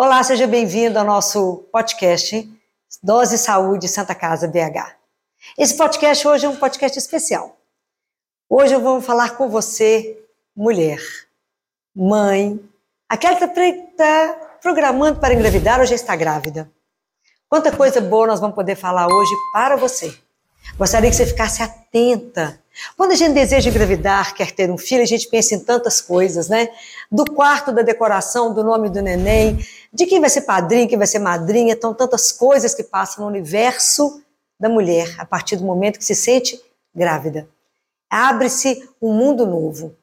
Olá, seja bem-vindo ao nosso podcast Dose Saúde Santa Casa BH. Esse podcast hoje é um podcast especial. Hoje eu vou falar com você, mulher, mãe, aquela que está programando para engravidar ou já está grávida. Quanta coisa boa nós vamos poder falar hoje para você. Gostaria que você ficasse atenta. Quando a gente deseja engravidar, quer ter um filho, a gente pensa em tantas coisas, né? Do quarto, da decoração, do nome do neném, de quem vai ser padrinho, quem vai ser madrinha, então tantas coisas que passam no universo da mulher a partir do momento que se sente grávida. Abre-se um mundo novo.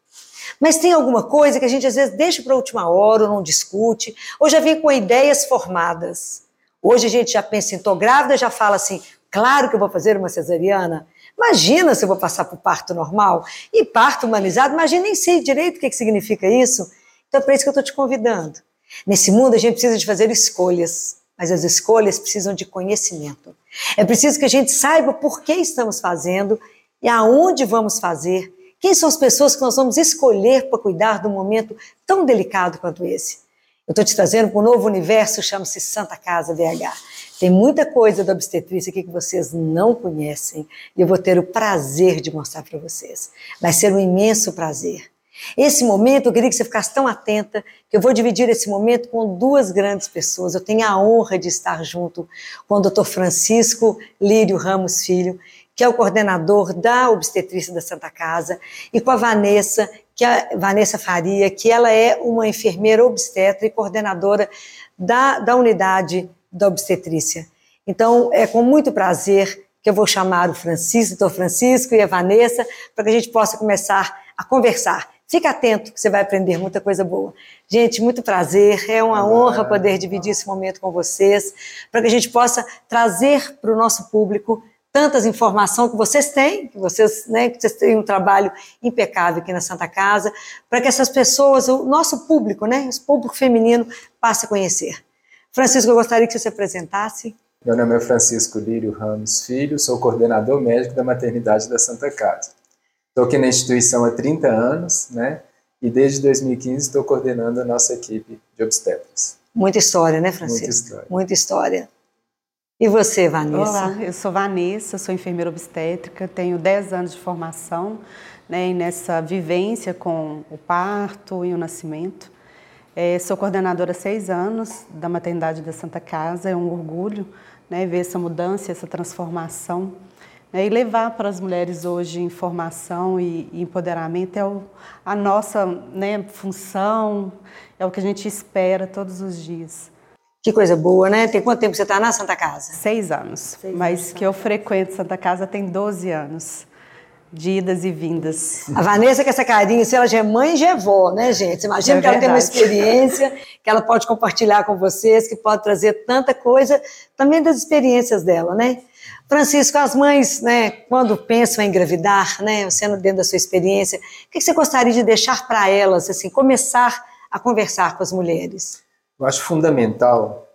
Mas tem alguma coisa que a gente às vezes deixa para a última hora ou não discute, ou já vem com ideias formadas. Hoje a gente já pensa em tô grávida, já fala assim, Claro que eu vou fazer uma cesariana. Imagina se eu vou passar por parto normal. E parto humanizado, imagina, nem sei direito o que, que significa isso. Então é para isso que eu estou te convidando. Nesse mundo a gente precisa de fazer escolhas, mas as escolhas precisam de conhecimento. É preciso que a gente saiba por que estamos fazendo e aonde vamos fazer. Quem são as pessoas que nós vamos escolher para cuidar de um momento tão delicado quanto esse? Eu estou te trazendo para um novo universo, chama-se Santa Casa VH. Tem muita coisa da obstetrícia aqui que vocês não conhecem e eu vou ter o prazer de mostrar para vocês. Vai ser um imenso prazer. Esse momento, eu queria que você ficasse tão atenta que eu vou dividir esse momento com duas grandes pessoas. Eu tenho a honra de estar junto com o Dr. Francisco Lírio Ramos Filho, que é o coordenador da obstetrícia da Santa Casa, e com a Vanessa, que a Vanessa Faria, que ela é uma enfermeira obstetra e coordenadora da, da unidade da obstetrícia. Então, é com muito prazer que eu vou chamar o Francisco, doutor Francisco e a Vanessa, para que a gente possa começar a conversar. Fica atento, que você vai aprender muita coisa boa. Gente, muito prazer, é uma honra poder dividir esse momento com vocês, para que a gente possa trazer para o nosso público tantas informações que vocês têm, que vocês, né, que vocês têm um trabalho impecável aqui na Santa Casa, para que essas pessoas, o nosso público, né, o público feminino, passe a conhecer. Francisco, eu gostaria que você se apresentasse. Meu nome é Francisco Lírio Ramos Filho, sou coordenador médico da maternidade da Santa Casa. Estou aqui na instituição há 30 anos, né? E desde 2015 estou coordenando a nossa equipe de obstetras. Muita história, né, Francisco? Muita história. Muita história. E você, Vanessa? Olá, eu sou Vanessa, sou enfermeira obstétrica, tenho 10 anos de formação né, nessa vivência com o parto e o nascimento. É, sou coordenadora há seis anos da maternidade da Santa Casa, é um orgulho né, ver essa mudança, essa transformação. Né, e levar para as mulheres hoje informação e, e empoderamento é o, a nossa né, função, é o que a gente espera todos os dias. Que coisa boa, né? Tem quanto tempo você está na Santa Casa? Seis anos, Seis mas anos. que eu frequento Santa Casa tem 12 anos de idas e vindas. A Vanessa, com essa carinha, se ela já é mãe, já é vó, né, gente? Você imagina é que ela tem uma experiência que ela pode compartilhar com vocês, que pode trazer tanta coisa, também das experiências dela, né? Francisco, as mães, né, quando pensam em engravidar, né, sendo dentro da sua experiência, o que você gostaria de deixar para elas, assim, começar a conversar com as mulheres? Eu acho fundamental,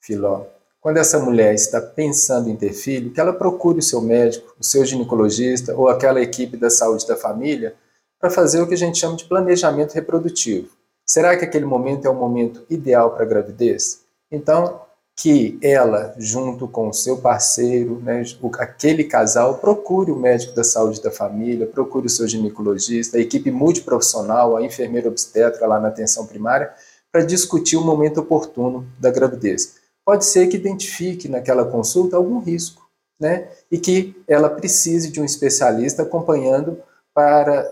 Filó, quando essa mulher está pensando em ter filho, que ela procure o seu médico, o seu ginecologista ou aquela equipe da saúde da família para fazer o que a gente chama de planejamento reprodutivo. Será que aquele momento é o momento ideal para a gravidez? Então, que ela, junto com o seu parceiro, né, aquele casal, procure o médico da saúde da família, procure o seu ginecologista, a equipe multiprofissional, a enfermeira obstetra lá na atenção primária, para discutir o momento oportuno da gravidez pode ser que identifique naquela consulta algum risco, né? E que ela precise de um especialista acompanhando para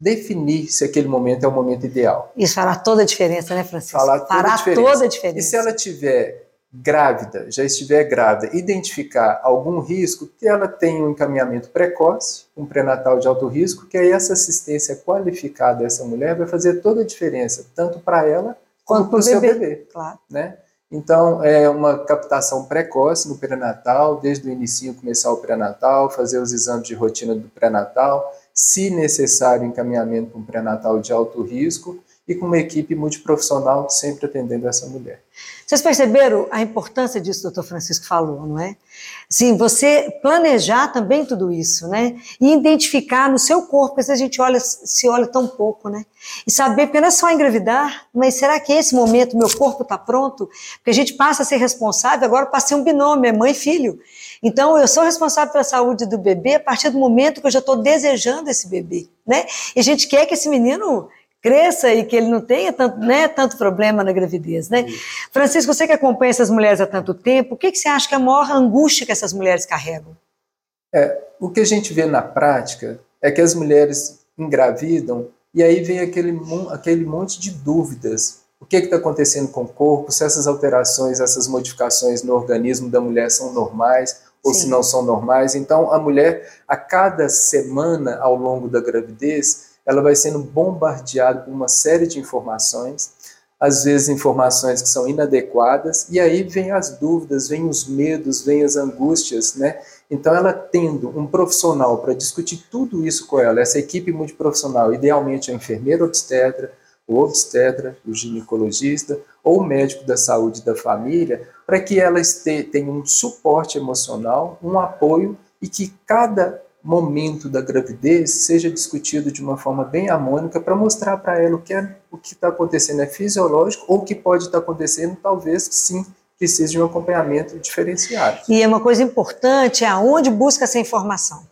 definir se aquele momento é o momento ideal. Isso fará toda a diferença, né, Francisco? Fará toda, fará a, diferença. toda a diferença. E se ela tiver grávida, já estiver grávida, identificar algum risco, que ela tenha um encaminhamento precoce, um pré-natal de alto risco, que aí essa assistência qualificada dessa mulher vai fazer toda a diferença, tanto para ela quanto para o seu bebê. Claro. Né? Então, é uma captação precoce no pré-natal, desde o início começar o pré-natal, fazer os exames de rotina do pré-natal, se necessário, encaminhamento para um pré-natal de alto risco, e com uma equipe multiprofissional sempre atendendo essa mulher. Vocês perceberam a importância disso, doutor Francisco falou, não é? Sim, você planejar também tudo isso, né? E identificar no seu corpo, porque a gente olha, se olha tão pouco, né? E saber, porque não é só engravidar, mas será que esse momento meu corpo está pronto? Porque a gente passa a ser responsável, agora passei um binômio, é mãe e filho. Então, eu sou responsável pela saúde do bebê a partir do momento que eu já estou desejando esse bebê, né? E a gente quer que esse menino cresça e que ele não tenha tanto, né, tanto problema na gravidez, né? Francisco, você que acompanha essas mulheres há tanto tempo, o que, que você acha que é a maior angústia que essas mulheres carregam? É, o que a gente vê na prática é que as mulheres engravidam e aí vem aquele, aquele monte de dúvidas. O que está acontecendo com o corpo, se essas alterações, essas modificações no organismo da mulher são normais ou Sim. se não são normais. Então, a mulher, a cada semana ao longo da gravidez, ela vai sendo bombardeada por uma série de informações, às vezes informações que são inadequadas, e aí vem as dúvidas, vem os medos, vem as angústias, né? Então, ela tendo um profissional para discutir tudo isso com ela, essa equipe multiprofissional, idealmente a enfermeira obstetra, o obstetra, o ginecologista ou o médico da saúde da família, para que ela tenha um suporte emocional, um apoio e que cada momento da gravidez seja discutido de uma forma bem harmônica para mostrar para ela o que é, o que está acontecendo é fisiológico ou o que pode estar tá acontecendo talvez sim precise de um acompanhamento diferenciado. E é uma coisa importante é aonde busca essa informação.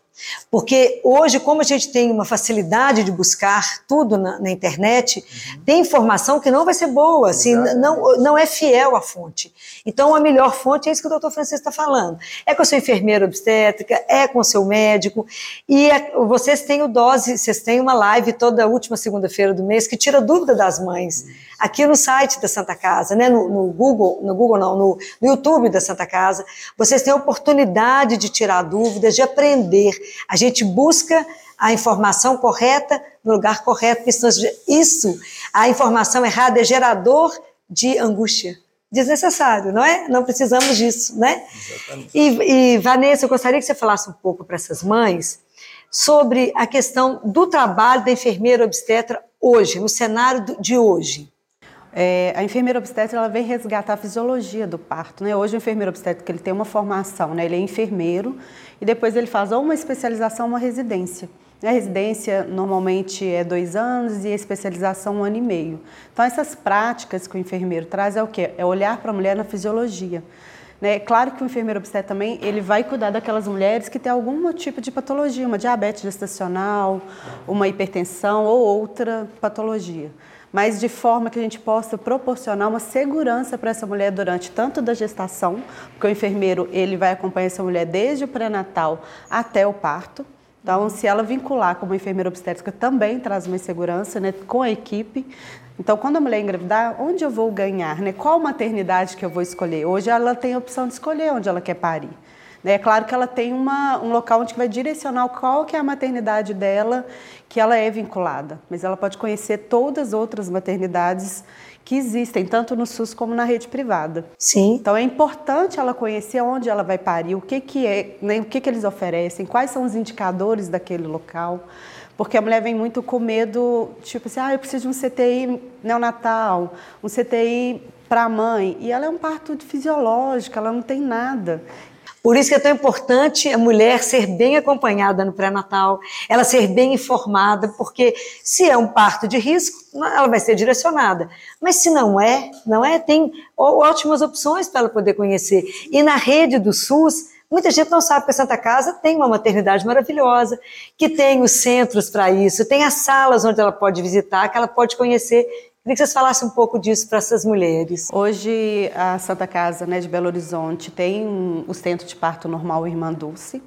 Porque hoje, como a gente tem uma facilidade de buscar tudo na, na internet, uhum. tem informação que não vai ser boa, assim, não, não é fiel à fonte. Então, a melhor fonte é isso que o doutor Francisco está falando. É com a sua enfermeira obstétrica, é com o seu médico. E é, vocês têm o dose, vocês têm uma live toda última segunda-feira do mês que tira dúvida das mães. Aqui no site da Santa Casa, né, no, no Google, no Google não, no, no YouTube da Santa Casa, vocês têm a oportunidade de tirar dúvidas, de aprender a gente busca a informação correta no lugar correto, porque isso, a informação errada é gerador de angústia. Desnecessário, não é? Não precisamos disso, né? Exatamente. E, e Vanessa, eu gostaria que você falasse um pouco para essas mães sobre a questão do trabalho da enfermeira obstetra hoje, no cenário de hoje. É, a enfermeira obstetra ela vem resgatar a fisiologia do parto. Né? Hoje o enfermeiro obstetra ele tem uma formação, né? ele é enfermeiro e depois ele faz ou uma especialização ou uma residência. A residência normalmente é dois anos e a especialização um ano e meio. Então essas práticas que o enfermeiro traz é o quê? É olhar para a mulher na fisiologia. Né? Claro que o enfermeiro obstetra também ele vai cuidar daquelas mulheres que têm algum tipo de patologia, uma diabetes gestacional, uma hipertensão ou outra patologia mas de forma que a gente possa proporcionar uma segurança para essa mulher durante tanto da gestação, porque o enfermeiro ele vai acompanhar essa mulher desde o pré-natal até o parto. Então, se ela vincular como enfermeira obstétrica, também traz uma segurança né, com a equipe. Então, quando a mulher engravidar, onde eu vou ganhar? Né? Qual maternidade que eu vou escolher? Hoje ela tem a opção de escolher onde ela quer parir. É claro que ela tem uma, um local onde vai direcionar qual que é a maternidade dela, que ela é vinculada, mas ela pode conhecer todas as outras maternidades que existem, tanto no SUS como na rede privada. Sim. Então é importante ela conhecer onde ela vai parir, o que, que é, né, o que, que eles oferecem, quais são os indicadores daquele local. Porque a mulher vem muito com medo, tipo assim, ah, eu preciso de um CTI neonatal, um CTI para a mãe. E ela é um parto fisiológico, ela não tem nada. Por isso que é tão importante a mulher ser bem acompanhada no pré-natal, ela ser bem informada, porque se é um parto de risco, ela vai ser direcionada. Mas se não é, não é, tem ótimas opções para ela poder conhecer. E na rede do SUS, Muita gente não sabe que a Santa Casa tem uma maternidade maravilhosa, que tem os centros para isso, tem as salas onde ela pode visitar, que ela pode conhecer Queria que vocês falassem um pouco disso para essas mulheres. Hoje, a Santa Casa né, de Belo Horizonte tem o Centro de Parto Normal Irmã Dulce.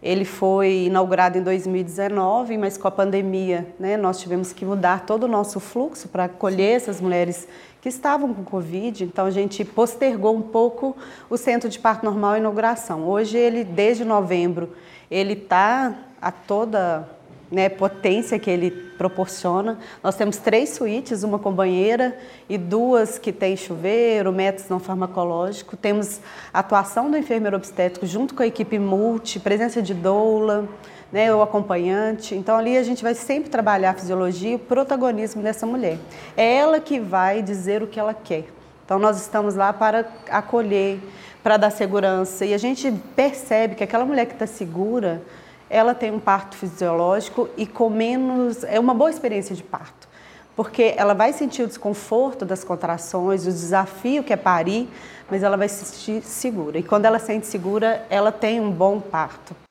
Ele foi inaugurado em 2019, mas com a pandemia né, nós tivemos que mudar todo o nosso fluxo para acolher essas mulheres que estavam com Covid. Então, a gente postergou um pouco o Centro de Parto Normal inauguração. Hoje, ele, desde novembro, ele está a toda né, potência que ele proporciona. Nós temos três suítes, uma com banheira e duas que tem chuveiro, métodos não farmacológico. Temos atuação do enfermeiro obstétrico junto com a equipe multi, presença de doula, né, o acompanhante. Então ali a gente vai sempre trabalhar a fisiologia e o protagonismo dessa mulher. É ela que vai dizer o que ela quer. Então nós estamos lá para acolher, para dar segurança e a gente percebe que aquela mulher que está segura, ela tem um parto fisiológico e com menos é uma boa experiência de parto, porque ela vai sentir o desconforto das contrações, o desafio que é parir, mas ela vai se sentir segura. E quando ela se sente segura, ela tem um bom parto.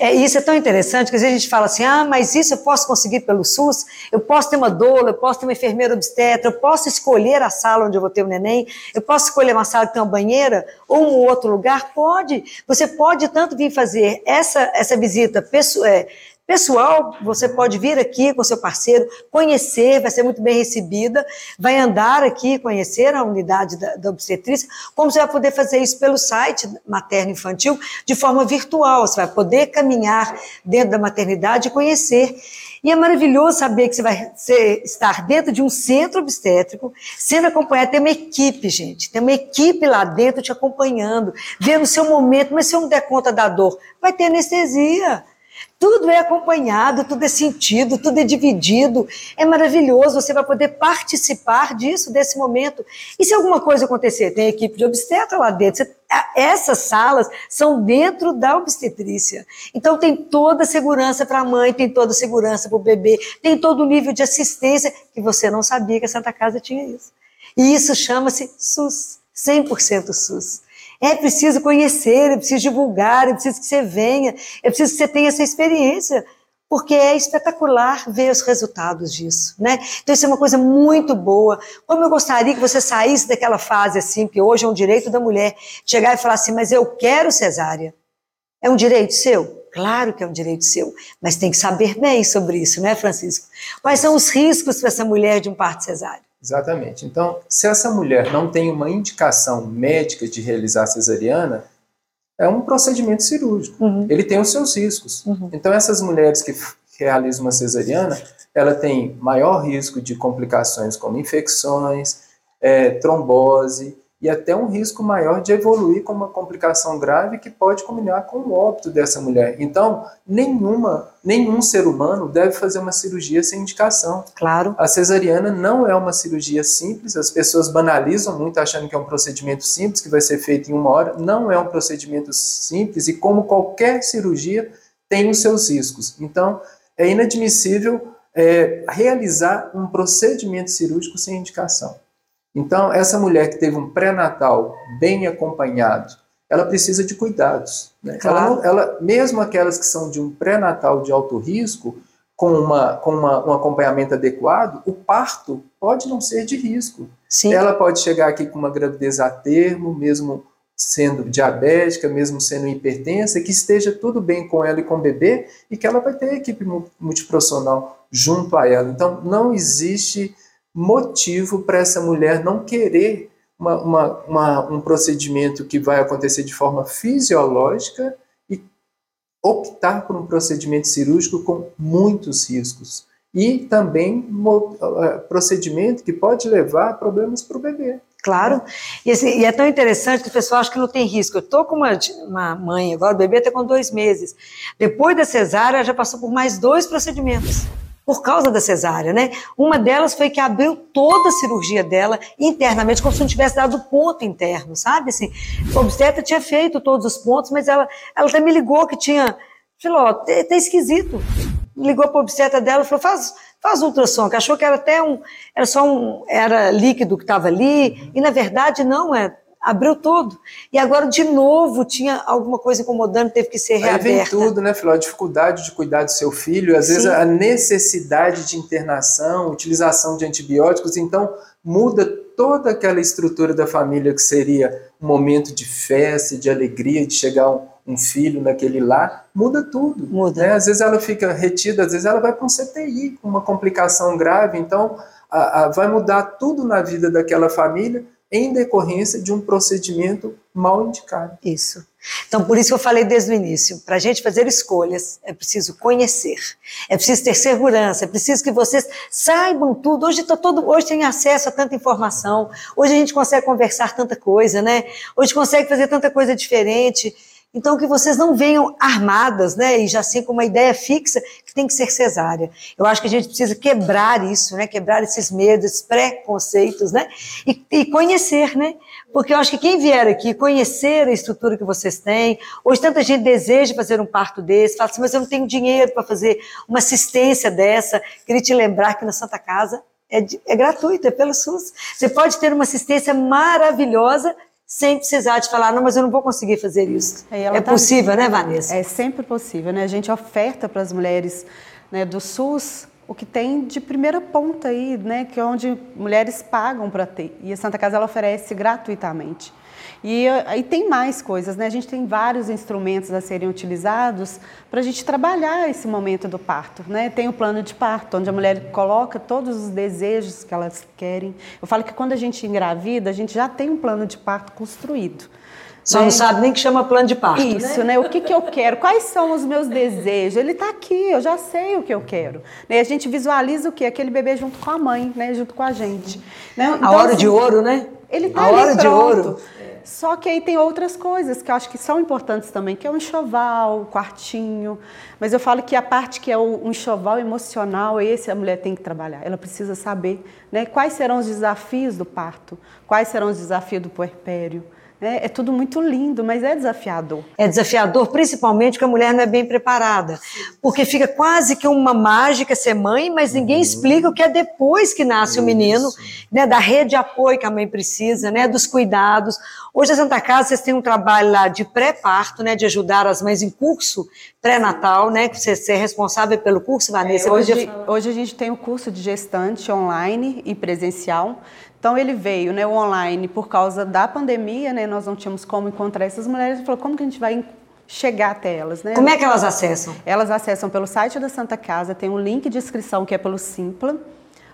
É, isso é tão interessante que às vezes a gente fala assim: ah, mas isso eu posso conseguir pelo SUS, eu posso ter uma doula, eu posso ter uma enfermeira obstetra, eu posso escolher a sala onde eu vou ter o neném, eu posso escolher uma sala que tem uma banheira ou um outro lugar? Pode. Você pode tanto vir fazer essa, essa visita pessoal. É, Pessoal, você pode vir aqui com seu parceiro, conhecer, vai ser muito bem recebida, vai andar aqui, conhecer a unidade da, da obstetrícia, como você vai poder fazer isso pelo site materno-infantil de forma virtual, você vai poder caminhar dentro da maternidade e conhecer. E é maravilhoso saber que você vai ser, estar dentro de um centro obstétrico, sendo acompanhado, tem uma equipe, gente, tem uma equipe lá dentro te acompanhando, vendo o seu momento, mas se eu não der conta da dor, vai ter anestesia. Tudo é acompanhado, tudo é sentido, tudo é dividido. É maravilhoso, você vai poder participar disso, desse momento. E se alguma coisa acontecer, tem equipe de obstetra lá dentro. Você, essas salas são dentro da obstetrícia. Então tem toda a segurança para a mãe, tem toda a segurança para o bebê, tem todo o nível de assistência que você não sabia que a Santa Casa tinha isso. E isso chama-se SUS, 100% SUS. É preciso conhecer, é preciso divulgar, é preciso que você venha, é preciso que você tenha essa experiência, porque é espetacular ver os resultados disso, né? Então isso é uma coisa muito boa. Como eu gostaria que você saísse daquela fase assim, que hoje é um direito da mulher, chegar e falar assim, mas eu quero cesárea. É um direito seu? Claro que é um direito seu, mas tem que saber bem sobre isso, né, Francisco? Quais são os riscos para essa mulher de um parto cesárea? Exatamente. Então, se essa mulher não tem uma indicação médica de realizar cesariana, é um procedimento cirúrgico. Uhum. Ele tem os seus riscos. Uhum. Então, essas mulheres que realizam uma cesariana, ela tem maior risco de complicações como infecções, é, trombose, e até um risco maior de evoluir com uma complicação grave que pode combinar com o óbito dessa mulher. Então, nenhuma, nenhum ser humano deve fazer uma cirurgia sem indicação. Claro. A cesariana não é uma cirurgia simples, as pessoas banalizam muito achando que é um procedimento simples que vai ser feito em uma hora. Não é um procedimento simples e como qualquer cirurgia tem os seus riscos. Então, é inadmissível é, realizar um procedimento cirúrgico sem indicação. Então, essa mulher que teve um pré-natal bem acompanhado, ela precisa de cuidados. Né? Claro. Ela, ela, mesmo aquelas que são de um pré-natal de alto risco, com, uma, com uma, um acompanhamento adequado, o parto pode não ser de risco. Sim. Ela pode chegar aqui com uma gravidez a termo, mesmo sendo diabética, mesmo sendo hipertensa, que esteja tudo bem com ela e com o bebê e que ela vai ter equipe multiprofissional junto a ela. Então, não existe motivo para essa mulher não querer uma, uma, uma, um procedimento que vai acontecer de forma fisiológica e optar por um procedimento cirúrgico com muitos riscos. E também uh, procedimento que pode levar a problemas para o bebê. Claro, e, assim, e, é tão interessante que o pessoal acha que não tem risco. Eu estou com uma, uma mãe agora, o bebê está com dois meses. Depois da cesárea, já passou por mais dois procedimentos por causa da cesárea, né? Uma delas foi que abriu toda a cirurgia dela internamente, como se não tivesse dado ponto interno, sabe? Assim, a obstetra tinha feito todos os pontos, mas ela, ela até me ligou que tinha. Falou, ó, tá, tá esquisito. Ligou para a obstetra dela e falou: faz, faz ultrassom, que achou que era até um. Era só um. Era líquido que estava ali, e na verdade não, é abriu tudo. E agora, de novo, tinha alguma coisa incomodando, teve que ser reaberta. Aí vem tudo, né, Filó? A dificuldade de cuidar do seu filho, às Sim. vezes a necessidade de internação, utilização de antibióticos, então muda toda aquela estrutura da família que seria um momento de festa, de alegria, de chegar um, um filho naquele lar, muda tudo. Muda. Né? Às vezes ela fica retida, às vezes ela vai para um CTI com uma complicação grave, então a, a, vai mudar tudo na vida daquela família, em decorrência de um procedimento mal indicado. Isso. Então, por isso que eu falei desde o início, para a gente fazer escolhas, é preciso conhecer, é preciso ter segurança, é preciso que vocês saibam tudo. Hoje, tá todo, hoje tem acesso a tanta informação, hoje a gente consegue conversar tanta coisa, né? Hoje consegue fazer tanta coisa diferente Então, que vocês não venham armadas, né, e já assim com uma ideia fixa que tem que ser cesárea. Eu acho que a gente precisa quebrar isso, né, quebrar esses medos, esses preconceitos, né, e, e conhecer, né, porque eu acho que quem vier aqui conhecer a estrutura que vocês têm, hoje tanta gente deseja fazer um parto desse, fala assim, mas eu não tenho dinheiro para fazer uma assistência dessa. Queria te lembrar que na Santa Casa é, é gratuito, é pelo SUS. Você pode ter uma assistência maravilhosa sem precisar de falar, não, mas eu não vou conseguir fazer isso. É tá possível, né, Vanessa? É sempre possível, né? A gente oferta para as mulheres né, do SUS o que tem de primeira ponta aí, né, que é onde mulheres pagam para ter. E a Santa Casa ela oferece gratuitamente. E aí tem mais coisas, né? A gente tem vários instrumentos a serem utilizados para a gente trabalhar esse momento do parto, né? Tem o plano de parto, onde a mulher coloca todos os desejos que elas querem. Eu falo que quando a gente engravida, a gente já tem um plano de parto construído. Só né? não sabe nem que chama plano de parto. Isso, né? né? O que, que eu quero? Quais são os meus desejos? Ele está aqui, eu já sei o que eu quero. Né? A gente visualiza o quê? Aquele bebê junto com a mãe, né? Junto com a gente. Né? Então, a hora assim, de ouro, né? Ele está ali hora pronto. de ouro. Só que aí tem outras coisas que eu acho que são importantes também, que é o enxoval, o quartinho. Mas eu falo que a parte que é o enxoval emocional, esse a mulher tem que trabalhar. Ela precisa saber né, quais serão os desafios do parto, quais serão os desafios do puerpério. É, é, tudo muito lindo, mas é desafiador. É desafiador, principalmente porque a mulher não é bem preparada. Porque fica quase que uma mágica ser mãe, mas ninguém uhum. explica o que é depois que nasce Isso. o menino, né, da rede de apoio que a mãe precisa, né, dos cuidados. Hoje a Santa Casa, vocês têm um trabalho lá de pré-parto, né, de ajudar as mães em curso pré-natal, né, que você, você é responsável pelo curso, Vanessa. É, hoje, hoje a gente tem o curso de gestante online e presencial. Então ele veio, né, o online por causa da pandemia, né, nós não tínhamos como encontrar essas mulheres. Ele falou como que a gente vai chegar até elas, né? Como é que elas acessam? Elas acessam pelo site da Santa Casa, tem um link de inscrição que é pelo Simpla.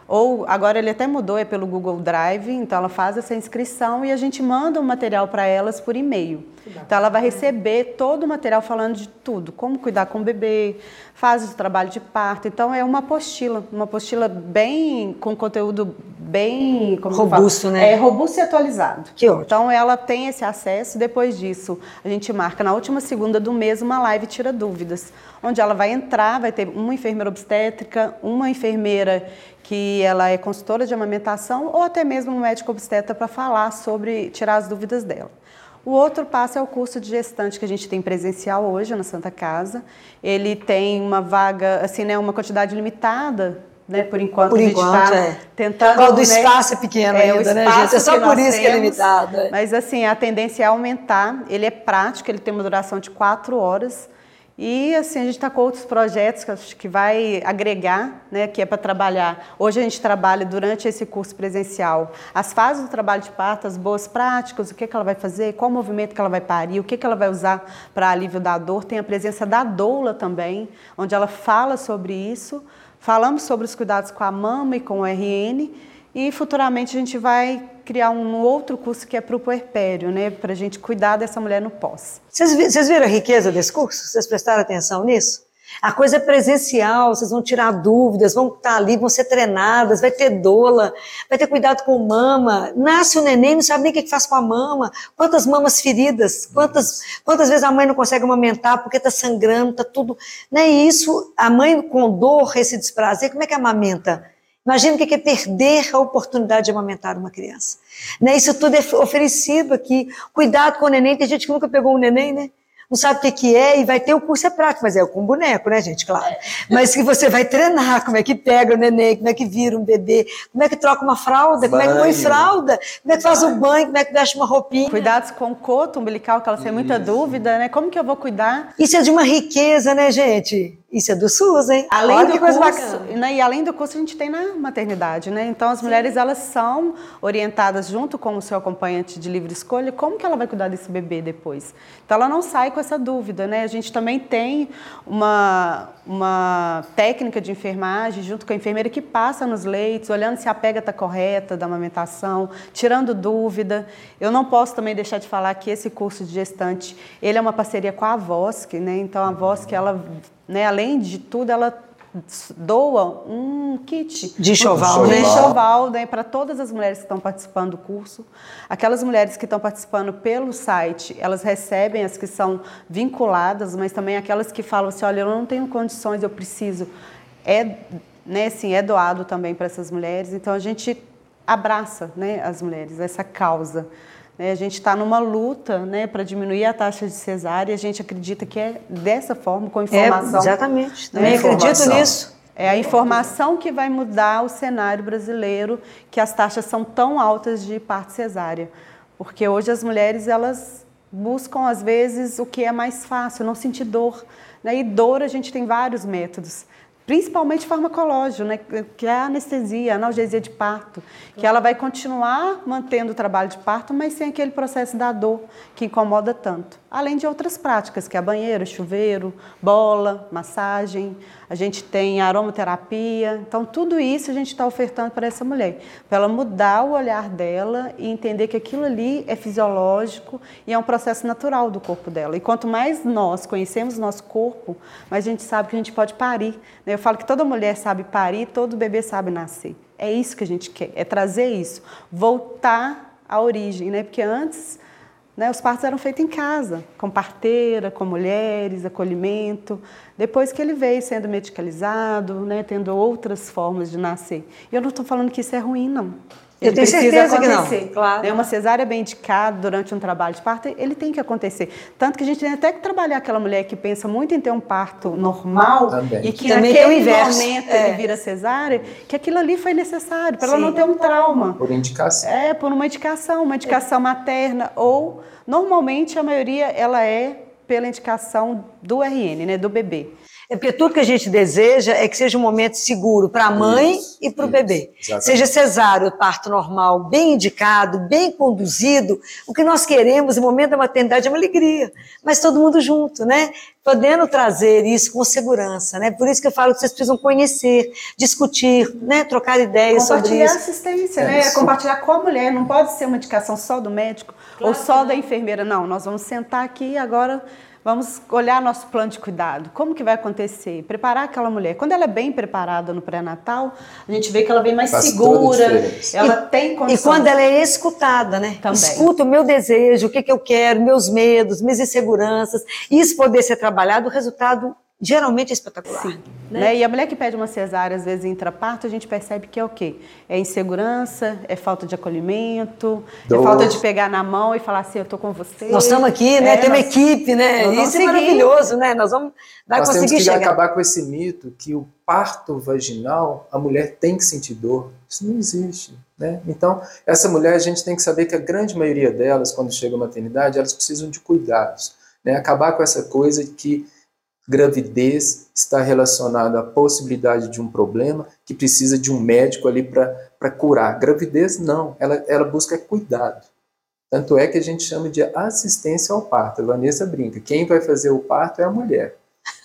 Ou agora ele até mudou, é pelo Google Drive, então ela faz essa inscrição e a gente manda o um material para elas por e-mail. Então ela vai receber todo o material falando de tudo, como cuidar com o bebê, fase do trabalho de parto. Então é uma apostila, uma apostila bem com conteúdo bem robusto, né? É robusto e atualizado. Que ótimo. Então ela tem esse acesso. Depois disso, a gente marca na última segunda do mês uma live tira dúvidas, onde ela vai entrar, vai ter uma enfermeira obstétrica, uma enfermeira que ela é consultora de amamentação ou até mesmo um médico obstetra para falar sobre tirar as dúvidas dela. O outro passo é o curso de gestante que a gente tem presencial hoje na Santa Casa. Ele tem uma vaga, assim, né, uma quantidade limitada né, por enquanto por a gente está tentando. O do né, espaço é pequeno é, ainda, né, gente? É só por isso temos, que é limitado. É. Mas assim, a tendência é aumentar. Ele é prático, ele tem uma duração de quatro horas. E assim, a gente está com outros projetos que acho que vai agregar, né, que é para trabalhar. Hoje a gente trabalha durante esse curso presencial as fases do trabalho de parto, as boas práticas, o que, que ela vai fazer, qual movimento que ela vai parir, o que, que ela vai usar para alívio da dor. Tem a presença da doula também, onde ela fala sobre isso. Falamos sobre os cuidados com a mama e com o RN. E futuramente a gente vai criar um outro curso que é para o puerpério, né? Para a gente cuidar dessa mulher no pós. Vocês, viram a riqueza desse curso? Vocês prestaram atenção nisso? A coisa é presencial, vocês vão tirar dúvidas, vão estar ali, vão ser treinadas, vai ter doula, vai ter cuidado com mama. Nasce o neném, não sabe nem o que faz com a mama. Quantas mamas feridas, quantas, quantas vezes a mãe não consegue amamentar porque está sangrando, está tudo. Não é isso, a mãe com dor, esse desprazer, como é que amamenta? Imagina o que é perder a oportunidade de amamentar uma criança. Né? Isso tudo é oferecido aqui. Cuidado com o neném. Tem gente que nunca pegou um neném, né? Não sabe o que, que é, e vai ter o curso é prático, mas é com boneco, né, gente? Claro. Mas que você vai treinar como é que pega o neném, como é que vira um bebê, como é que troca uma fralda, como é que põe fralda, como é que faz o banho, como é que veste uma roupinha. Cuidados com o coto umbilical, que ela tem muita dúvida, né? Como que eu vou cuidar? Isso é de uma riqueza, né, gente? Isso é do SUS, hein? Além Olha do coisa curso, bacana. Né, e além do curso, a gente tem na maternidade, né? Então, as Sim. mulheres, elas são orientadas junto com o seu acompanhante de livre escolha, como que ela vai cuidar desse bebê depois. Então, ela não sai com essa dúvida, né? A gente também tem uma, uma técnica de enfermagem junto com a enfermeira que passa nos leitos, olhando se a pega está correta da amamentação, tirando dúvida. Eu não posso também deixar de falar que esse curso de gestante, ele é uma parceria com a VOSC, né? Então, a VOSC, ela né, além de tudo, ela doa um kit de enxoval, né? Enxoval né, para todas as mulheres que estão participando do curso. Aquelas mulheres que estão participando pelo site, elas recebem as que são vinculadas, mas também aquelas que falam assim, olha, eu não tenho condições, eu preciso. É, né, assim, é doado também para essas mulheres. Então a gente abraça, né, as mulheres essa causa. Né? A gente está numa luta né, para diminuir a taxa de cesárea a gente acredita que é dessa forma, com informação. É, exatamente, também né? acredito nisso. É a informação que vai mudar o cenário brasileiro, que as taxas são tão altas de parto cesárea. Porque hoje as mulheres, elas buscam, às vezes, o que é mais fácil, não sentir dor. Né? E dor, a gente tem vários métodos principalmente farmacológico, né, que é a anestesia, a analgesia de parto, que ela vai continuar mantendo o trabalho de parto, mas sem aquele processo da dor que incomoda tanto. Além de outras práticas, que é banheiro, chuveiro, bola, massagem, a gente tem aromaterapia. Então, tudo isso a gente está ofertando para essa mulher, para ela mudar o olhar dela e entender que aquilo ali é fisiológico e é um processo natural do corpo dela. E quanto mais nós conhecemos nosso corpo, mais a gente sabe que a gente pode parir. Né? Eu falo que toda mulher sabe parir, todo bebê sabe nascer. É isso que a gente quer, é trazer isso, voltar à origem, né? Porque antes né, os partos eram feitos em casa, com parteira, com mulheres, acolhimento. Depois que ele veio sendo medicalizado, né, tendo outras formas de nascer. E eu não estou falando que isso é ruim, não. Ele eu tenho certeza acontecer. que não. Claro. Uma cesárea bem indicada durante um trabalho de parto, ele tem que acontecer. Tanto que a gente tem até que trabalhar aquela mulher que pensa muito em ter um parto normal Também. e que Também naquele momento é. ele vira cesárea, que aquilo ali foi necessário para ela não ter um trauma. Por indicação. É, por uma indicação, uma indicação é. materna ou normalmente a maioria ela é pela indicação do RN, né, do bebê. É porque tudo que a gente deseja é que seja um momento seguro para a mãe isso, e para o bebê. Exatamente. Seja cesáreo, parto normal, bem indicado, bem conduzido. O que nós queremos no momento da maternidade é uma alegria, mas todo mundo junto, né? Podendo trazer isso com segurança, né? Por isso que eu falo que vocês precisam conhecer, discutir, né? Trocar ideias sobre isso. Compartilhar assistência, é né? Isso. Compartilhar com a mulher. Não pode ser uma indicação só do médico claro ou só da enfermeira. Não, nós vamos sentar aqui agora Vamos olhar nosso plano de cuidado. Como que vai acontecer? Preparar aquela mulher. Quando ela é bem preparada no pré-natal, a gente vê que ela vem mais Faz segura, ela e, tem condição. E quando ela é escutada, né? Também. Escuta o meu desejo, o que, que eu quero, meus medos, minhas inseguranças. Isso poder ser trabalhado, o resultado geralmente é espetacular. Sim. Né? né? E a mulher que pede uma cesárea, às vezes, intraparto, a gente percebe que é o quê? É insegurança, é falta de acolhimento, é Dor. é falta de pegar na mão e falar assim, eu tô com você. Nós estamos aqui, né? É, Tem uma nós, equipe, né? Isso seguir. é maravilhoso, né? Nós vamos vai nós conseguir temos que chegar. acabar com esse mito que o parto vaginal, a mulher tem que sentir dor. Isso não existe. Né? Então, essa mulher, a gente tem que saber que a grande maioria delas, quando chega à maternidade, elas precisam de cuidados. Né? Acabar com essa coisa que gravidez está relacionada à possibilidade de um problema que precisa de um médico ali para curar. Gravidez, não, ela, ela busca cuidado. Tanto é que a gente chama de assistência ao parto. A Vanessa brinca, quem vai fazer o parto é a mulher.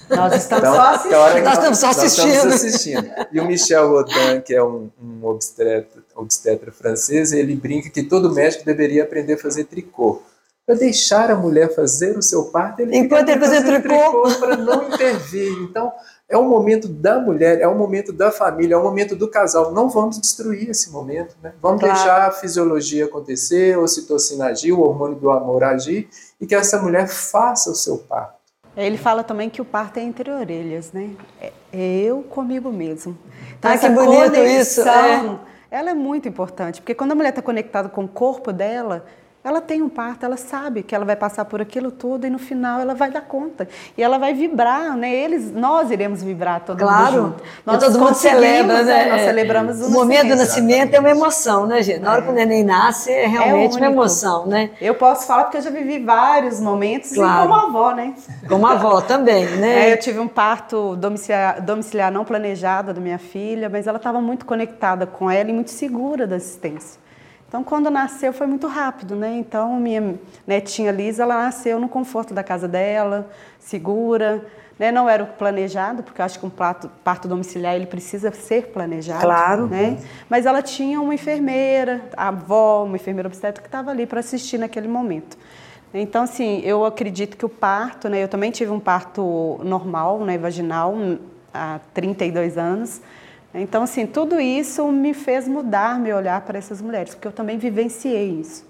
Nós estamos então, só assistindo. Nós, nós, estamos só assistindo. Nós estamos assistindo. E o Michel Rodin, que é um, um obstetra, obstetra francês, ele brinca que todo médico deveria aprender a fazer tricô para deixar a mulher fazer o seu parto, ele enquanto ele fazer tricô, para não intervir. Então, é o momento da mulher, é o momento da família, é o momento do casal. Não vamos destruir esse momento, né? Vamos claro. deixar a fisiologia acontecer, a ocitocina agir, o hormônio do amor agir, e que essa mulher faça o seu parto. Ele fala também que o parto é entre orelhas, né? É, é eu comigo mesmo. Então, ah, que bonito isso! É. Ela é muito importante, porque quando a mulher está conectada com o corpo dela, ela tem um parto, ela sabe que ela vai passar por aquilo tudo e no final ela vai dar conta. E ela vai vibrar, né? Eles, nós iremos vibrar todo claro. mundo junto. Nós todo mundo celebra, né? Nós celebramos o, o momento do nascimento é uma emoção, né, gente? Na hora é. que o neném nasce é realmente é uma emoção, né? Eu posso falar porque eu já vivi vários momentos claro. como avó, né? Como avó também, né? É, eu tive um parto domiciliar, domiciliar não planejado da minha filha, mas ela estava muito conectada com ela e muito segura da assistência. Então, quando nasceu, foi muito rápido, né? Então, minha netinha Lisa, ela nasceu no conforto da casa dela, segura, né? Não era o planejado, porque eu acho que um parto, parto domiciliar, ele precisa ser planejado. Claro. Né? Mas ela tinha uma enfermeira, a avó, uma enfermeira obstétrica que estava ali para assistir naquele momento. Então, assim, eu acredito que o parto, né? Eu também tive um parto normal, né? Vaginal, há 32 anos. Então, assim, tudo isso me fez mudar meu olhar para essas mulheres, porque eu também vivenciei isso.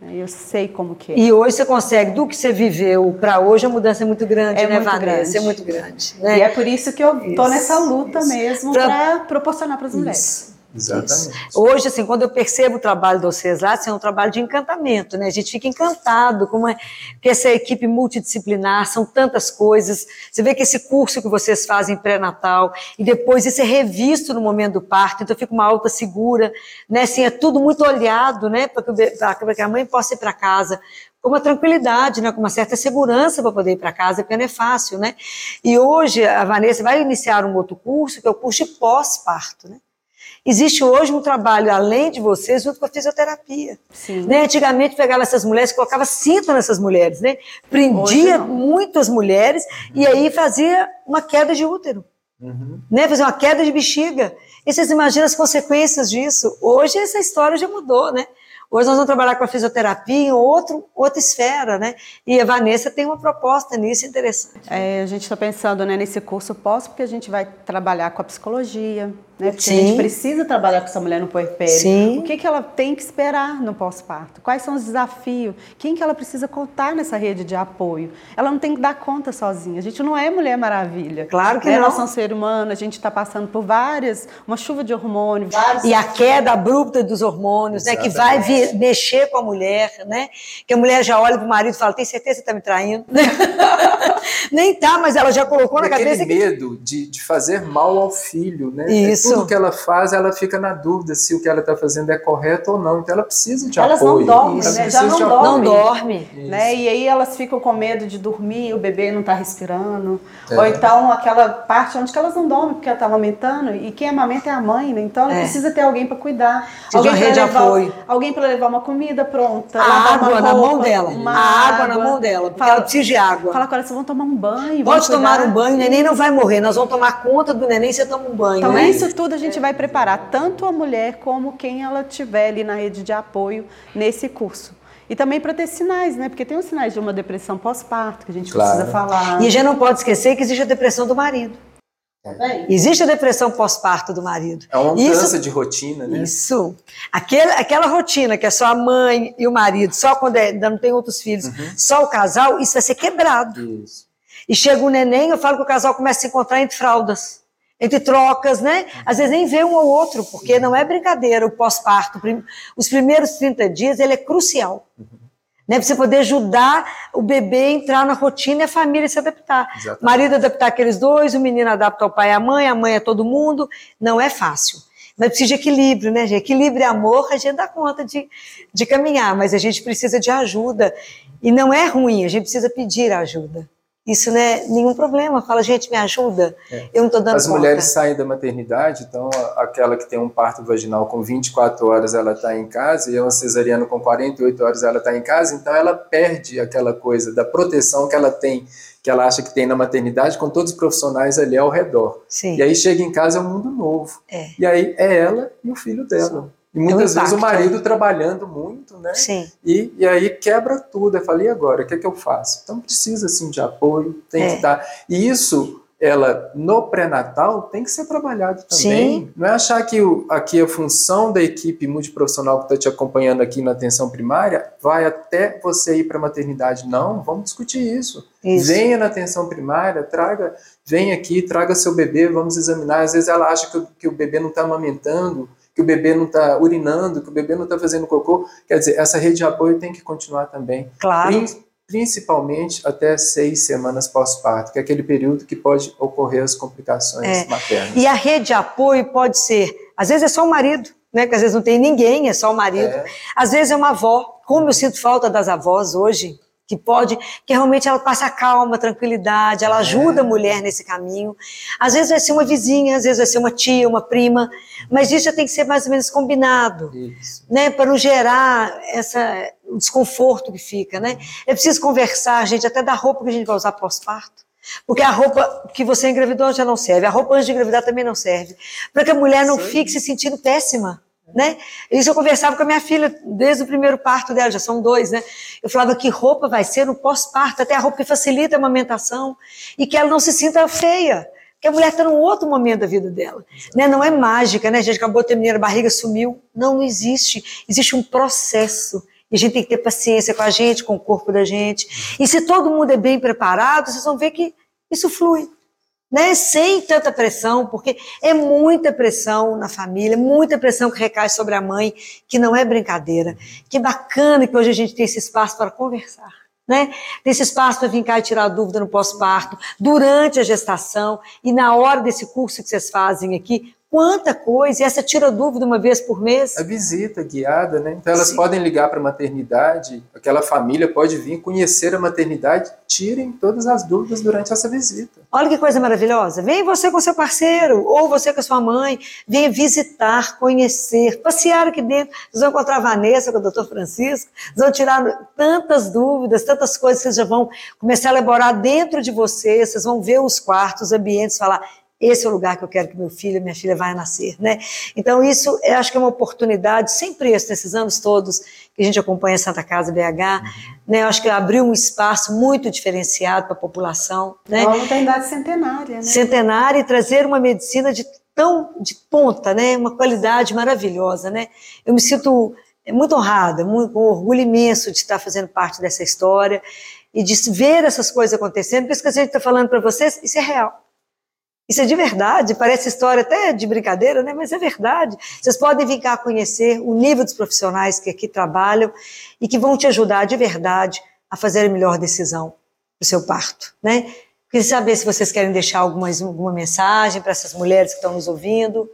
Né? Eu sei como que é. E hoje você consegue, do que você viveu para hoje, a mudança é muito grande, é né, muito Vanessa? Grande. É muito grande. Né? E é por isso que eu estou nessa luta isso. mesmo para proporcionar para as mulheres. Exatamente. Isso. Hoje, assim, quando eu percebo o trabalho de vocês lá, assim, é um trabalho de encantamento, né? A gente fica encantado com que essa equipe multidisciplinar, são tantas coisas. Você vê que esse curso que vocês fazem pré-natal e depois isso é revisto no momento do parto, então fica uma alta segura, né? Assim, é tudo muito olhado, né? Para que a mãe possa ir para casa com uma tranquilidade, né, com uma certa segurança para poder ir para casa, porque não é fácil, né? E hoje a Vanessa vai iniciar um outro curso, que é o curso de pós-parto, né? Existe hoje um trabalho, além de vocês, junto com a fisioterapia. Sim. Né? Antigamente pegava essas mulheres, colocava cinto nessas mulheres, né? Prendia muitas mulheres e aí fazia uma queda de útero. Uhum. Né? Fazia uma queda de bexiga. E vocês imaginam as consequências disso? Hoje essa história já mudou, né? Hoje nós vamos trabalhar com a fisioterapia em outro, outra esfera, né? E a Vanessa tem uma proposta nisso interessante. É, a gente está pensando né, nesse curso pós, porque a gente vai trabalhar com a psicologia, né? Porque Sim. a gente precisa trabalhar com essa mulher no puerpério. Sim. O que, que ela tem que esperar no pós-parto? Quais são os desafios? Quem que ela precisa contar nessa rede de apoio? Ela não tem que dar conta sozinha. A gente não é mulher maravilha. Claro que né? não. Nós somos ser humano, a gente está passando por várias, uma chuva de hormônios. Vários... E a queda abrupta dos hormônios, né? Que vai vir, mexer com a mulher, né? Que a mulher já olha para o marido e fala, tem certeza que está me traindo? Nem tá, mas ela já colocou e na cabeça que... medo de, de fazer mal ao filho, né? Isso. Tudo que ela faz, ela fica na dúvida se o que ela está fazendo é correto ou não. Então ela precisa de elas apoio. Não dormem, né? Já não dormem, não dorme, né? E aí elas ficam com medo de dormir, o bebê não está respirando, é. ou então aquela parte onde elas não dormem porque ela está amamentando e quem amamenta é a mãe, né? Então ela é. precisa ter alguém para cuidar, precisa alguém para levar, apoio. alguém para levar uma comida pronta, a água roupa, na mão dela, a água, água na mão dela, porque fala, ela precisa de água. Fala com ela, vocês vão tomar um banho, pode tomar um banho, o neném não vai morrer, nós vamos tomar conta do neném, você toma um banho. Então né? isso tudo a gente vai preparar tanto a mulher como quem ela tiver ali na rede de apoio nesse curso. E também para ter sinais, né? Porque tem os sinais de uma depressão pós-parto que a gente claro. precisa falar. E a gente não pode esquecer que existe a depressão do marido. É. Existe a depressão pós-parto do marido. É uma mudança isso, de rotina, né? Isso. Aquela, aquela rotina que é só a mãe e o marido, só quando é, ainda não tem outros filhos, uhum. só o casal, isso vai ser quebrado. Isso. E chega o neném, eu falo que o casal começa a se encontrar entre fraldas entre trocas, né? Às vezes nem vê um ou outro, porque não é brincadeira o pós-parto. Os primeiros 30 dias, ele é crucial. Né, para você poder ajudar o bebê a entrar na rotina e a família se adaptar. Exatamente. O marido adaptar aqueles dois, o menino adapta ao pai e à mãe, a mãe a todo mundo. Não é fácil. Mas precisa de equilíbrio, né, gente? Equilíbrio e amor, a gente dá conta de, de caminhar, mas a gente precisa de ajuda. E não é ruim, a gente precisa pedir ajuda. Isso não é nenhum problema. Fala, gente, me ajuda. É. Eu não estou dando As conta. mulheres saem da maternidade, então aquela que tem um parto vaginal com 24 horas, ela está em casa, e uma cesariana com 48 horas, ela está em casa, então ela perde aquela coisa da proteção que ela tem, que ela acha que tem na maternidade, com todos os profissionais ali ao redor. Sim. E aí chega em casa é um mundo novo. É. E aí é ela e o filho dela. Sim. E muitas vezes o marido trabalhando muito, né? Sim. E, e aí quebra tudo. Eu falei, e agora? O que é que eu faço? Então precisa, assim, de apoio, tem É. que dar. E isso, ela, no pré-natal, tem que ser trabalhado também. Sim. Não é achar que o, aqui a função da equipe multiprofissional que está te acompanhando aqui na atenção primária vai até você ir para a maternidade. Não, vamos discutir isso. Isso. Venha na atenção primária, traga, venha aqui, traga seu bebê, vamos examinar. Às vezes ela acha que que o bebê não está amamentando, que o bebê não está urinando, que o bebê não está fazendo cocô. Quer dizer, essa rede de apoio tem que continuar também. Claro. Prin- Principalmente até seis semanas pós-parto, que é aquele período que pode ocorrer as complicações É. maternas. E a rede de apoio pode ser, às vezes é só o marido, né? Porque às vezes não tem ninguém, é só o marido. É. Às vezes é uma avó. Como eu sinto falta das avós hoje, que pode, que realmente ela passa calma, tranquilidade, ela ajuda a mulher nesse caminho. Às vezes vai ser uma vizinha, às vezes vai ser uma tia, uma prima, mas isso já tem que ser mais ou menos combinado, Isso. né? Para não gerar essa o desconforto que fica, né? É preciso conversar, gente, até da roupa que a gente vai usar pós-parto. Porque a roupa que você engravidou já não serve, a roupa antes de engravidar também não serve. Para que a mulher não Sim. fique se sentindo péssima. Né? Isso eu conversava com a minha filha desde o primeiro parto dela, já são dois, né? Eu falava que roupa vai ser no pós-parto, até a roupa que facilita a amamentação e que ela não se sinta feia. Porque a mulher está num outro momento da vida dela. Né? Não é mágica, né? A gente acabou de terminar a barriga, sumiu. Não, não existe. Existe um processo. E a gente tem que ter paciência com a gente, com o corpo da gente. E se todo mundo é bem preparado, vocês vão ver que isso flui. Né? Sem tanta pressão, porque é muita pressão na família, muita pressão que recai sobre a mãe, que não é brincadeira. Que bacana que hoje a gente tem esse espaço para conversar. Né? Tem esse espaço para vir cá e tirar dúvida no pós-parto, durante a gestação e na hora desse curso que vocês fazem aqui, Quanta coisa! E essa tira dúvida uma vez por mês? A visita guiada, né? Então elas Sim. podem ligar para a maternidade, aquela família pode vir conhecer a maternidade, tirem todas as dúvidas durante essa visita. Olha que coisa maravilhosa! Vem você com seu parceiro, ou você com a sua mãe, venha visitar, conhecer, passear aqui dentro. Vocês vão encontrar a Vanessa com o doutor Francisco, vocês vão tirar tantas dúvidas, tantas coisas que vocês já vão começar a elaborar dentro de vocês, vocês vão ver os quartos, os ambientes, falar esse é o lugar que eu quero que meu filho, minha filha vai nascer, né? Então isso, eu acho que é uma oportunidade sem preço nesses anos todos que a gente acompanha Santa Casa BH, uhum. né? Eu acho que abriu um espaço muito diferenciado para a população, né? É uma maternidade centenária, né? Centenária e trazer uma medicina de tão de ponta, né? Uma qualidade maravilhosa, né? Eu me sinto muito honrada, muito, com orgulho imenso de estar fazendo parte dessa história e de ver essas coisas acontecendo. Por isso que a gente está falando para vocês, isso é real. Isso é de verdade, parece história até de brincadeira, né? mas é verdade. Vocês podem vir cá conhecer o nível dos profissionais que aqui trabalham e que vão te ajudar de verdade a fazer a melhor decisão para o seu parto. Né? Queria saber se vocês querem deixar alguma, alguma mensagem para essas mulheres que estão nos ouvindo.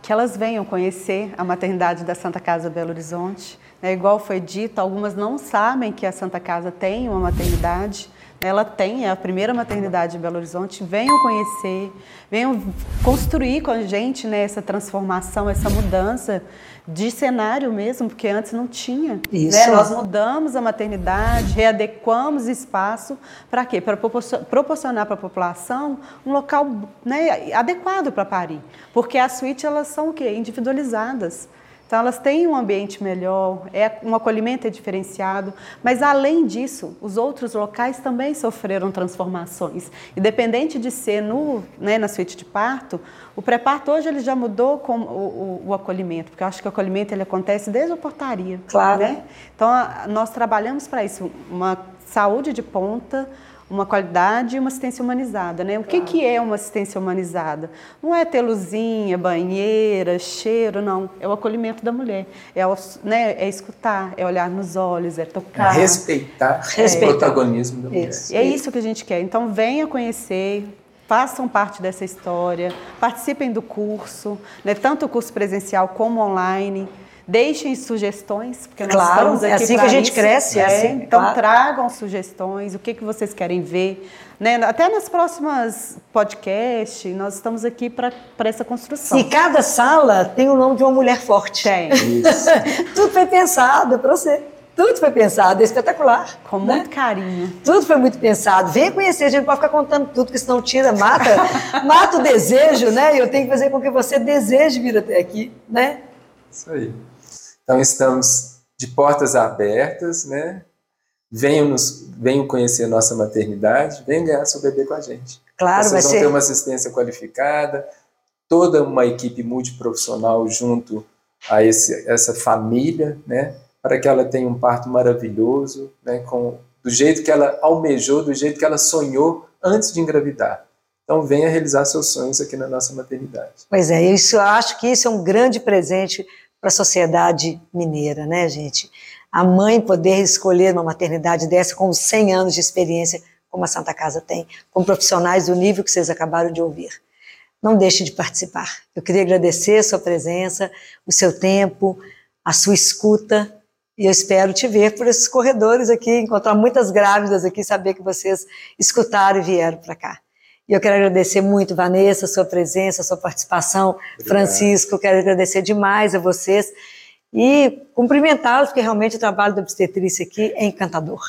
Que elas venham conhecer a maternidade da Santa Casa Belo Horizonte. É, igual foi dito, algumas não sabem que a Santa Casa tem uma maternidade ela tem, é a primeira maternidade de Belo Horizonte. Venham conhecer, venham construir com a gente né, essa transformação, essa mudança de cenário mesmo, porque antes não tinha. Isso. Né? Nós mudamos a maternidade, readequamos espaço para quê? Para proporcionar para a população um local né, adequado para parir. Porque as suítes elas são o quê? Individualizadas. Então, elas têm um ambiente melhor, é, um acolhimento é diferenciado, mas além disso, os outros locais também sofreram transformações. Independente de ser no, né, na suíte de parto, o pré-parto hoje ele já mudou com o, o, o, acolhimento, porque eu acho que o acolhimento ele acontece desde a portaria. Claro. Né? Então, a, nós trabalhamos para isso, uma saúde de ponta, uma qualidade e uma assistência humanizada, né? O que, que é uma assistência humanizada? Não é ter luzinha, banheira, cheiro, não. É o acolhimento da mulher. É, o, né, é escutar, é olhar nos olhos, é tocar. É respeitar, respeitar. o protagonismo da mulher. Isso. É isso que a gente quer. Então venha conhecer, façam parte dessa história, participem do curso, né? tanto o curso presencial como online. Deixem sugestões, porque nós claro, estamos aqui é assim que a gente isso, cresce. É, assim, então claro. tragam sugestões, o que, que vocês querem ver. Né? Até nas próximas podcasts, nós estamos aqui para essa construção. E cada sala tem o nome de uma mulher forte. Tem. Tudo foi pensado para você. Tudo foi pensado, é espetacular. Com né? muito carinho. Tudo foi muito pensado. Venha conhecer, a gente não pode ficar contando tudo, porque senão tira, mata, mata o desejo, né? E eu tenho que fazer com que você deseje vir até aqui, né? Isso aí. Então estamos de portas abertas, né? Venham, nos, venham conhecer a nossa maternidade, venham ganhar seu bebê com a gente. Claro, Vocês vão ser... ter uma assistência qualificada, toda uma equipe multiprofissional junto a esse, essa família, né? Para que ela tenha um parto maravilhoso, né? Com, do jeito que ela almejou, do jeito que ela sonhou antes de engravidar. Então venha realizar seus sonhos aqui na nossa maternidade. Pois é, isso, eu acho que isso é um grande presente para a sociedade mineira, né, gente? A mãe poder escolher uma maternidade dessa com 100 anos de experiência, como a Santa Casa tem, com profissionais do nível que vocês acabaram de ouvir. Não deixe de participar. Eu queria agradecer a sua presença, o seu tempo, a sua escuta, e eu espero te ver por esses corredores aqui, encontrar muitas grávidas aqui, saber que vocês escutaram e vieram para cá. E eu quero agradecer muito, Vanessa, a sua presença, a sua participação. Obrigado. Francisco, quero agradecer demais a vocês e cumprimentá-los, porque realmente o trabalho da obstetrícia aqui é encantador.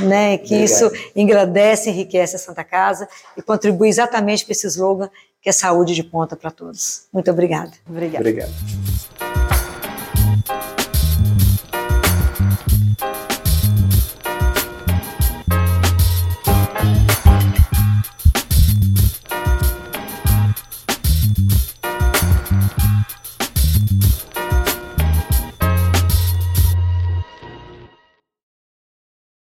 Né, que Obrigado. isso engrandece, enriquece a Santa Casa e contribui exatamente para esse slogan que é saúde de ponta para todos. Muito obrigada. Obrigada. Obrigado.